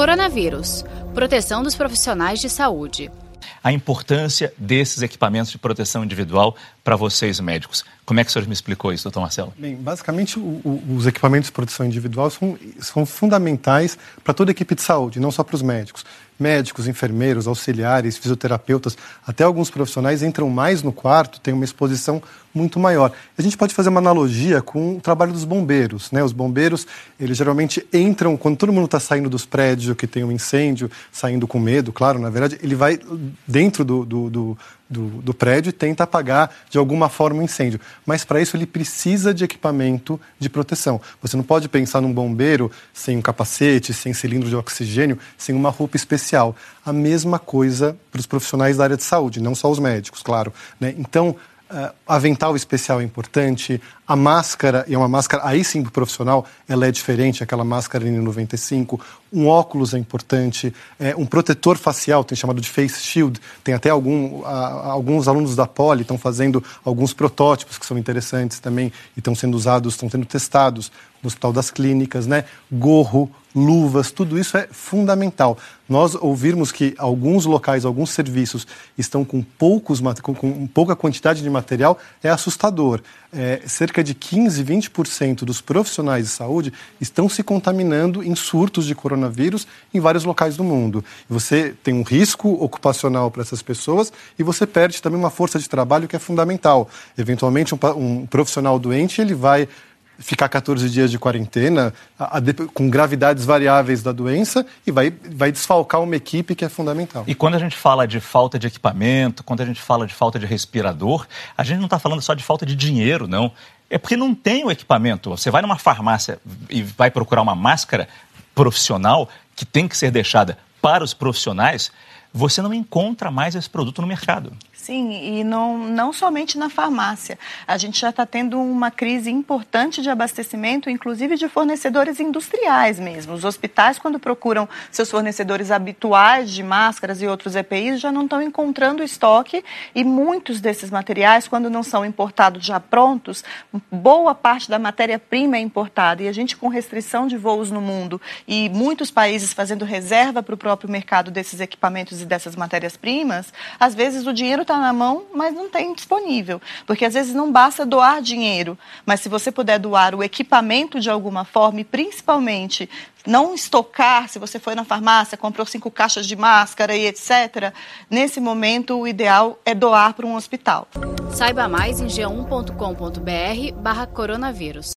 Coronavírus proteção dos profissionais de saúde. A importância desses equipamentos de proteção individual para vocês médicos. Como é que o senhor me explicou isso, doutor Marcelo? Bem, basicamente o, o, os equipamentos de proteção individual são, são fundamentais para toda a equipe de saúde, não só para os médicos médicos, enfermeiros, auxiliares, fisioterapeutas, até alguns profissionais entram mais no quarto, têm uma exposição muito maior. A gente pode fazer uma analogia com o trabalho dos bombeiros. Né? Os bombeiros, eles geralmente entram, quando todo mundo está saindo dos prédios, que tem um incêndio, saindo com medo, claro, na verdade, ele vai dentro do, do, do do, do prédio e tenta apagar de alguma forma o incêndio. Mas para isso ele precisa de equipamento de proteção. Você não pode pensar num bombeiro sem um capacete, sem cilindro de oxigênio, sem uma roupa especial. A mesma coisa para os profissionais da área de saúde, não só os médicos, claro. Né? Então, Uh, avental especial é importante, a máscara, e é uma máscara, aí sim para o profissional, ela é diferente, aquela máscara N95, um óculos é importante, é, um protetor facial, tem chamado de face shield, tem até algum, alguns alunos da Poli estão fazendo alguns protótipos que são interessantes também e estão sendo usados, estão sendo testados no Hospital das Clínicas, né? Gorro, luvas, tudo isso é fundamental. Nós ouvirmos que alguns locais, alguns serviços estão com, poucos, com, pouca quantidade de material é assustador. É, cerca de 15, 20% dos profissionais de saúde estão se contaminando em surtos de coronavírus em vários locais do mundo. Você tem um risco ocupacional para essas pessoas e você perde também uma força de trabalho que é fundamental. Eventualmente, um, um profissional doente ele vai ficar 14 dias de quarentena, a, a, com gravidades variáveis da doença, e vai, vai desfalcar uma equipe que é fundamental. E quando a gente fala de falta de equipamento, quando a gente fala de falta de respirador, a gente não está falando só de falta de dinheiro, não. É porque não tem o equipamento. Você vai numa farmácia e vai procurar uma máscara profissional que tem que ser deixada para os profissionais, você não encontra mais esse produto no mercado. Sim, e não, não somente na farmácia. A gente já está tendo uma crise importante de abastecimento, inclusive de fornecedores industriais mesmo. Os hospitais, quando procuram seus fornecedores habituais de máscaras e outros EPIs, já não estão encontrando estoque e muitos desses materiais, quando não são importados já prontos, boa parte da matéria-prima é importada. E a gente, com restrição de voos no mundo e muitos países fazendo reserva para o próprio mercado desses equipamentos e dessas matérias-primas, às vezes o dinheiro está na mão, mas não tem disponível. Porque às vezes não basta doar dinheiro, mas se você puder doar o equipamento de alguma forma, e principalmente não estocar, se você foi na farmácia, comprou cinco caixas de máscara e etc., nesse momento o ideal é doar para um hospital. Saiba mais em g1.com.br barra coronavírus.